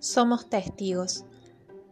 Somos testigos,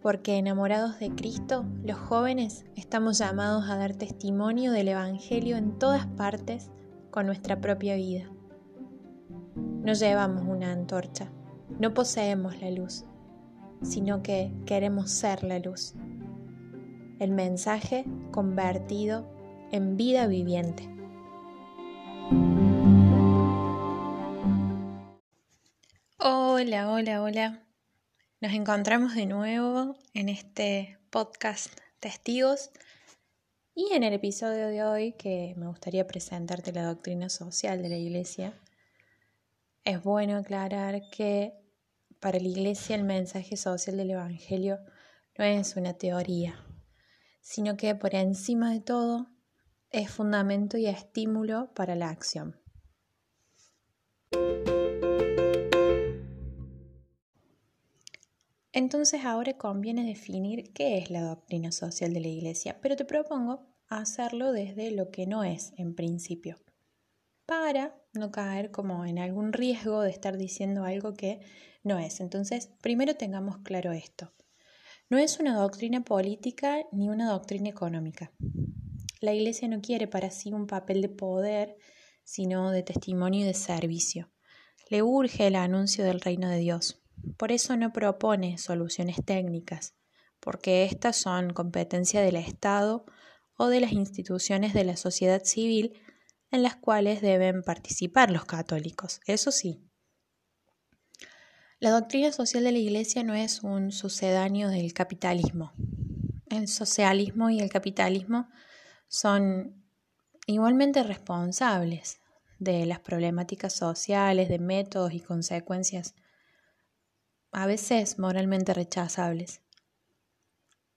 porque enamorados de Cristo, los jóvenes estamos llamados a dar testimonio del Evangelio en todas partes con nuestra propia vida. No llevamos una antorcha, no poseemos la luz, sino que queremos ser la luz. El mensaje convertido en vida viviente. Hola, hola, hola. Nos encontramos de nuevo en este podcast Testigos y en el episodio de hoy que me gustaría presentarte la doctrina social de la Iglesia. Es bueno aclarar que para la Iglesia el mensaje social del Evangelio no es una teoría, sino que por encima de todo es fundamento y estímulo para la acción. Entonces ahora conviene definir qué es la doctrina social de la Iglesia, pero te propongo hacerlo desde lo que no es en principio, para no caer como en algún riesgo de estar diciendo algo que no es. Entonces, primero tengamos claro esto. No es una doctrina política ni una doctrina económica. La Iglesia no quiere para sí un papel de poder, sino de testimonio y de servicio. Le urge el anuncio del reino de Dios, por eso no propone soluciones técnicas, porque estas son competencia del Estado o de las instituciones de la sociedad civil en las cuales deben participar los católicos, eso sí. La doctrina social de la Iglesia no es un sucedáneo del capitalismo. El socialismo y el capitalismo son igualmente responsables de las problemáticas sociales, de métodos y consecuencias a veces moralmente rechazables.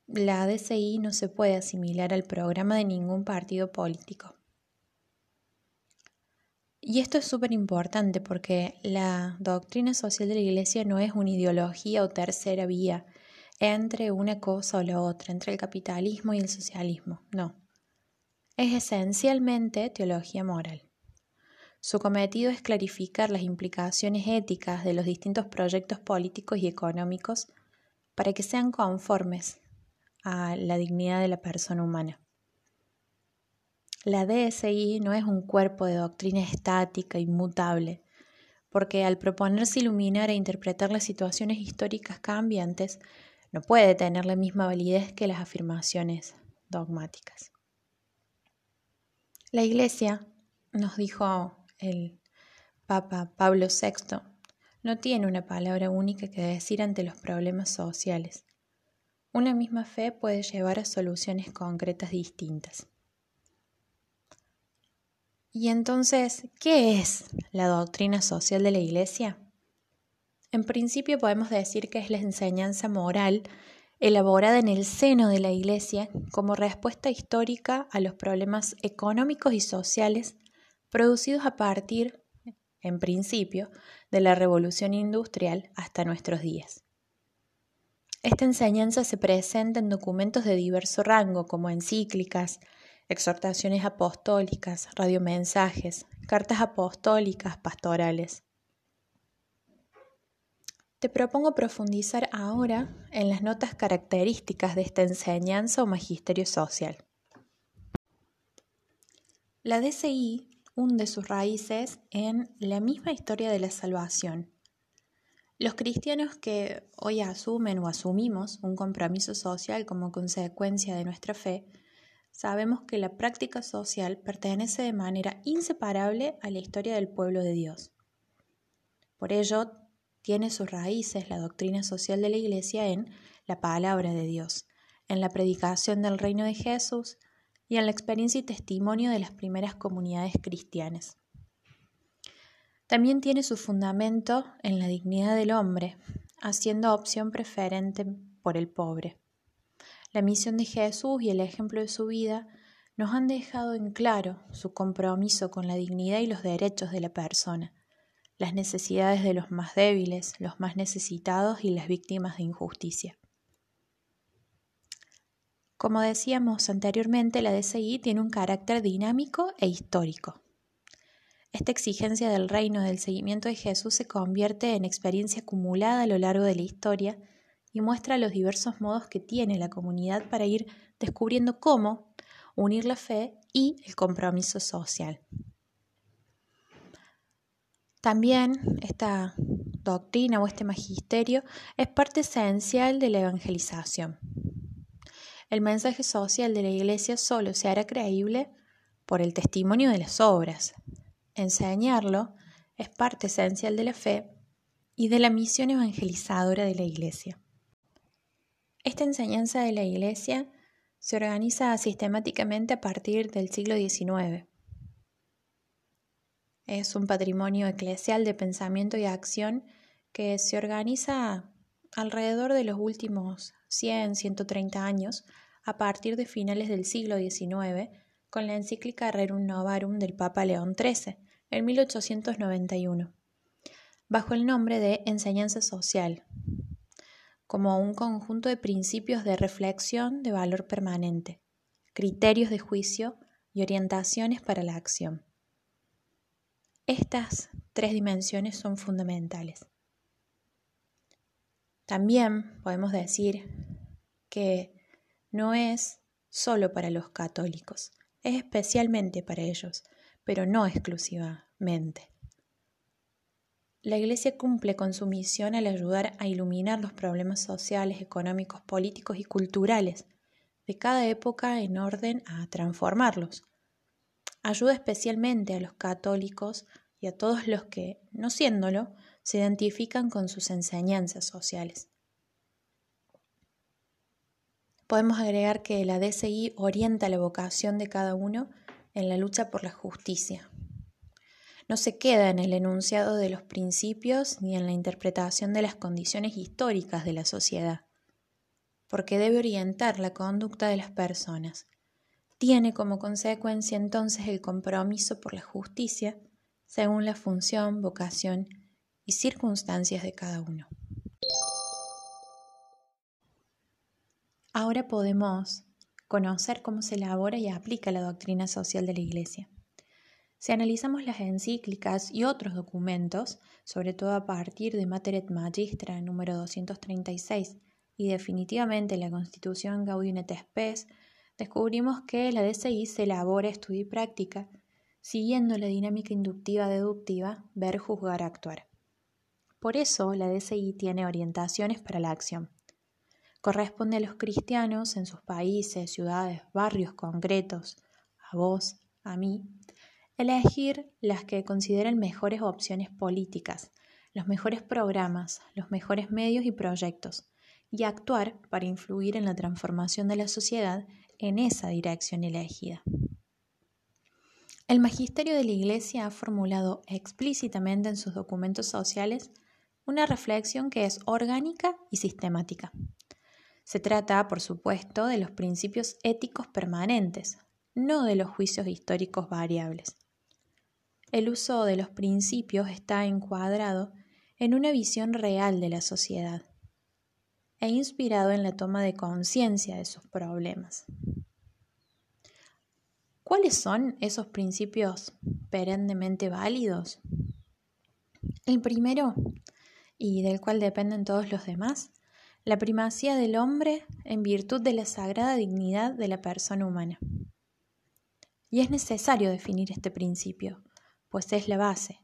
La ADCI no se puede asimilar al programa de ningún partido político. Y esto es súper importante porque la doctrina social de la Iglesia no es una ideología o tercera vía entre una cosa o la otra, entre el capitalismo y el socialismo. No. Es esencialmente teología moral. Su cometido es clarificar las implicaciones éticas de los distintos proyectos políticos y económicos para que sean conformes a la dignidad de la persona humana. La DSI no es un cuerpo de doctrina estática, inmutable, porque al proponerse iluminar e interpretar las situaciones históricas cambiantes, no puede tener la misma validez que las afirmaciones dogmáticas. La Iglesia, nos dijo el Papa Pablo VI, no tiene una palabra única que decir ante los problemas sociales. Una misma fe puede llevar a soluciones concretas distintas. Y entonces, ¿qué es la doctrina social de la Iglesia? En principio podemos decir que es la enseñanza moral elaborada en el seno de la Iglesia como respuesta histórica a los problemas económicos y sociales producidos a partir, en principio, de la revolución industrial hasta nuestros días. Esta enseñanza se presenta en documentos de diverso rango, como encíclicas, exhortaciones apostólicas, radiomensajes, cartas apostólicas, pastorales. Te propongo profundizar ahora en las notas características de esta enseñanza o magisterio social. La DCI hunde sus raíces en la misma historia de la salvación. Los cristianos que hoy asumen o asumimos un compromiso social como consecuencia de nuestra fe, sabemos que la práctica social pertenece de manera inseparable a la historia del pueblo de Dios. Por ello, tiene sus raíces la doctrina social de la Iglesia en la palabra de Dios, en la predicación del reino de Jesús, y en la experiencia y testimonio de las primeras comunidades cristianas. También tiene su fundamento en la dignidad del hombre, haciendo opción preferente por el pobre. La misión de Jesús y el ejemplo de su vida nos han dejado en claro su compromiso con la dignidad y los derechos de la persona, las necesidades de los más débiles, los más necesitados y las víctimas de injusticia. Como decíamos anteriormente, la DCI tiene un carácter dinámico e histórico. Esta exigencia del reino del seguimiento de Jesús se convierte en experiencia acumulada a lo largo de la historia y muestra los diversos modos que tiene la comunidad para ir descubriendo cómo unir la fe y el compromiso social. También esta doctrina o este magisterio es parte esencial de la evangelización. El mensaje social de la Iglesia solo se hará creíble por el testimonio de las obras. Enseñarlo es parte esencial de la fe y de la misión evangelizadora de la Iglesia. Esta enseñanza de la Iglesia se organiza sistemáticamente a partir del siglo XIX. Es un patrimonio eclesial de pensamiento y acción que se organiza alrededor de los últimos 100, 130 años, a partir de finales del siglo XIX, con la encíclica Rerum Novarum del Papa León XIII, en 1891, bajo el nombre de Enseñanza Social, como un conjunto de principios de reflexión de valor permanente, criterios de juicio y orientaciones para la acción. Estas tres dimensiones son fundamentales. También podemos decir que no es solo para los católicos, es especialmente para ellos, pero no exclusivamente. La Iglesia cumple con su misión al ayudar a iluminar los problemas sociales, económicos, políticos y culturales de cada época en orden a transformarlos. Ayuda especialmente a los católicos y a todos los que, no siéndolo, se identifican con sus enseñanzas sociales. Podemos agregar que la DCI orienta la vocación de cada uno en la lucha por la justicia, no se queda en el enunciado de los principios ni en la interpretación de las condiciones históricas de la sociedad, porque debe orientar la conducta de las personas. Tiene como consecuencia entonces el compromiso por la justicia según la función, vocación y circunstancias de cada uno. Ahora podemos conocer cómo se elabora y aplica la doctrina social de la Iglesia. Si analizamos las encíclicas y otros documentos, sobre todo a partir de Mater et Magistra número 236 y definitivamente la Constitución Gaudium et Spes, descubrimos que la DCI se elabora, estudia y práctica siguiendo la dinámica inductiva deductiva ver, juzgar, actuar. Por eso la DCI tiene orientaciones para la acción. Corresponde a los cristianos en sus países, ciudades, barrios concretos, a vos, a mí, Elegir las que consideren mejores opciones políticas, los mejores programas, los mejores medios y proyectos, y actuar para influir en la transformación de la sociedad en esa dirección elegida. El magisterio de la Iglesia ha formulado explícitamente en sus documentos sociales una reflexión que es orgánica y sistemática. Se trata, por supuesto, de los principios éticos permanentes, no de los juicios históricos variables. El uso de los principios está encuadrado en una visión real de la sociedad e inspirado en la toma de conciencia de sus problemas. ¿Cuáles son esos principios perennemente válidos? El primero, y del cual dependen todos los demás, la primacía del hombre en virtud de la sagrada dignidad de la persona humana. Y es necesario definir este principio, pues es la base.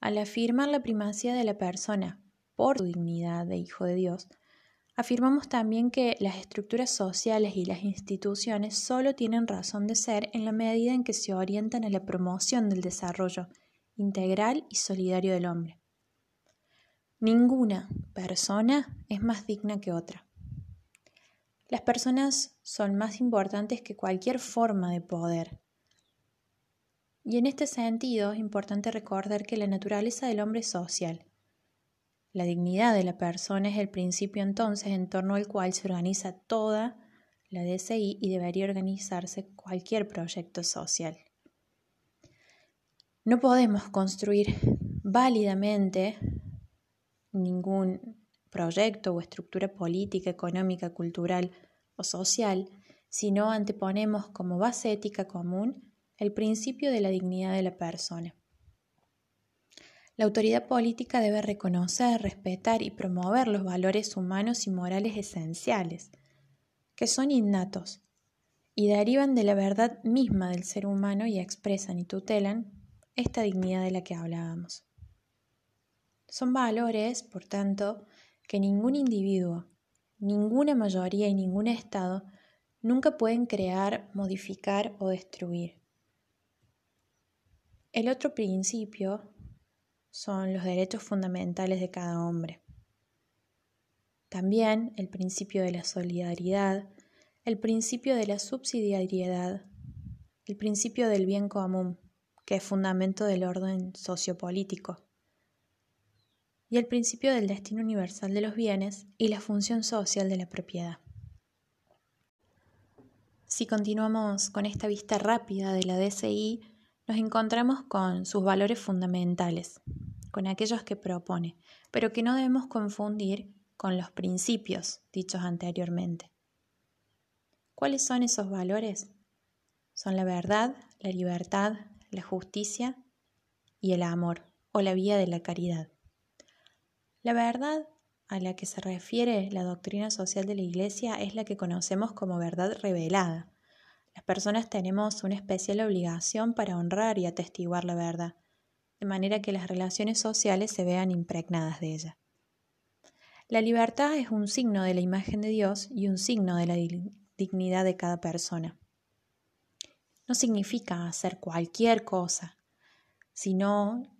Al afirmar la primacía de la persona por su dignidad de Hijo de Dios, afirmamos también que las estructuras sociales y las instituciones solo tienen razón de ser en la medida en que se orientan a la promoción del desarrollo integral y solidario del hombre. Ninguna persona es más digna que otra. Las personas son más importantes que cualquier forma de poder, y en este sentido es importante recordar que la naturaleza del hombre es social. La dignidad de la persona es el principio entonces en torno al cual se organiza toda la DCI y debería organizarse cualquier proyecto social. No podemos construir válidamente ningún proyecto o estructura política, económica, cultural o social si no anteponemos como base ética común el principio de la dignidad de la persona. La autoridad política debe reconocer, respetar y promover los valores humanos y morales esenciales, que son innatos y derivan de la verdad misma del ser humano y expresan y tutelan esta dignidad de la que hablábamos. Son valores, por tanto, que ningún individuo, ninguna mayoría y ningún Estado nunca pueden crear, modificar o destruir. El otro principio son los derechos fundamentales de cada hombre. También el principio de la solidaridad, el principio de la subsidiariedad, el principio del bien común, que es fundamento del orden sociopolítico, y el principio del destino universal de los bienes y la función social de la propiedad. Si continuamos con esta vista rápida de la DCI, nos encontramos con sus valores fundamentales, con aquellos que propone, pero que no debemos confundir con los principios dichos anteriormente. ¿Cuáles son esos valores? Son la verdad, la libertad, la justicia y el amor o la vía de la caridad. La verdad a la que se refiere la doctrina social de la Iglesia es la que conocemos como verdad revelada. Las personas tenemos una especial obligación para honrar y atestiguar la verdad, de manera que las relaciones sociales se vean impregnadas de ella. La libertad es un signo de la imagen de Dios y un signo de la dignidad de cada persona. No significa hacer cualquier cosa, sino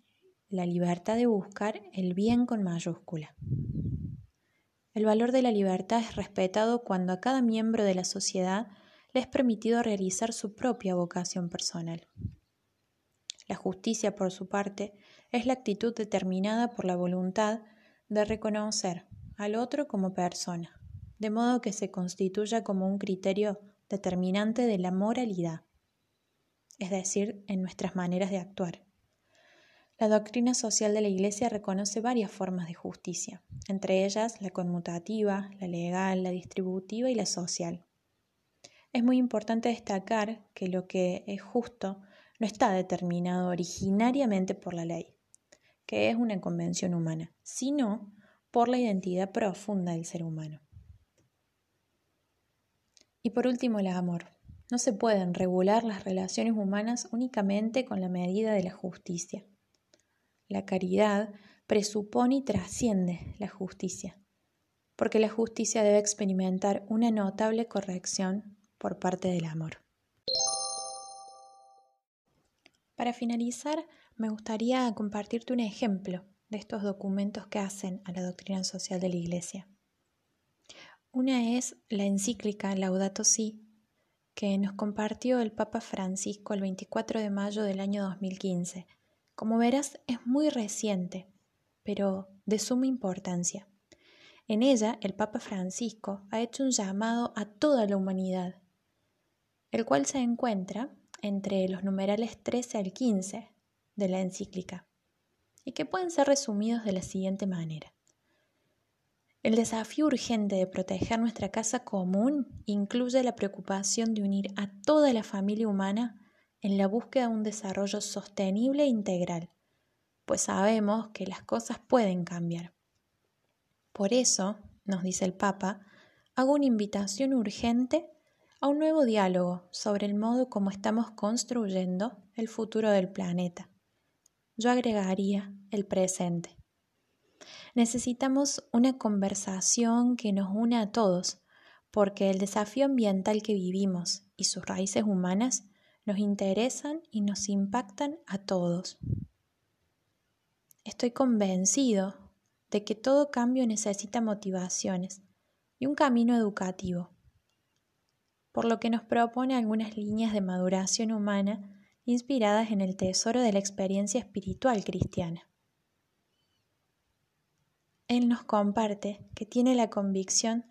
la libertad de buscar el bien con mayúscula. El valor de la libertad es respetado cuando a cada miembro de la sociedad le es permitido realizar su propia vocación personal. La justicia, por su parte, es la actitud determinada por la voluntad de reconocer al otro como persona, de modo que se constituya como un criterio determinante de la moralidad, es decir, en nuestras maneras de actuar. La doctrina social de la Iglesia reconoce varias formas de justicia, entre ellas la conmutativa, la legal, la distributiva y la social. Es muy importante destacar que lo que es justo no está determinado originariamente por la ley, que es una convención humana, sino por la identidad profunda del ser humano. Y por último, el amor. No se pueden regular las relaciones humanas únicamente con la medida de la justicia. La caridad presupone y trasciende la justicia, porque la justicia debe experimentar una notable corrección por parte del amor. Para finalizar, me gustaría compartirte un ejemplo de estos documentos que hacen a la doctrina social de la Iglesia. Una es la encíclica Laudato Si, que nos compartió el Papa Francisco el 24 de mayo del año 2015. Como verás, es muy reciente, pero de suma importancia. En ella, el Papa Francisco ha hecho un llamado a toda la humanidad, el cual se encuentra entre los numerales 13 al 15 de la encíclica y que pueden ser resumidos de la siguiente manera. El desafío urgente de proteger nuestra casa común incluye la preocupación de unir a toda la familia humana en la búsqueda de un desarrollo sostenible e integral, pues sabemos que las cosas pueden cambiar. Por eso, nos dice el Papa, hago una invitación urgente a un nuevo diálogo sobre el modo como estamos construyendo el futuro del planeta. Yo agregaría el presente. Necesitamos una conversación que nos una a todos, porque el desafío ambiental que vivimos y sus raíces humanas nos interesan y nos impactan a todos. Estoy convencido de que todo cambio necesita motivaciones y un camino educativo por lo que nos propone algunas líneas de maduración humana inspiradas en el tesoro de la experiencia espiritual cristiana. Él nos comparte que tiene la convicción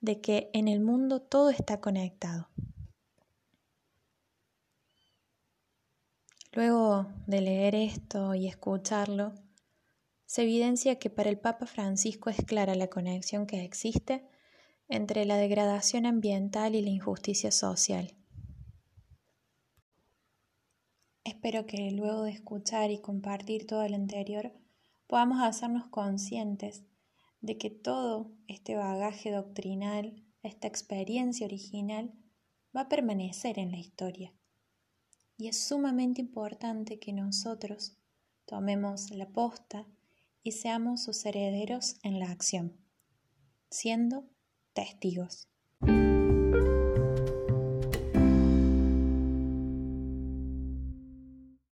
de que en el mundo todo está conectado. Luego de leer esto y escucharlo, se evidencia que para el Papa Francisco es clara la conexión que existe entre la degradación ambiental y la injusticia social. Espero que luego de escuchar y compartir todo lo anterior podamos hacernos conscientes de que todo este bagaje doctrinal, esta experiencia original, va a permanecer en la historia. Y es sumamente importante que nosotros tomemos la posta y seamos sus herederos en la acción, siendo testigos.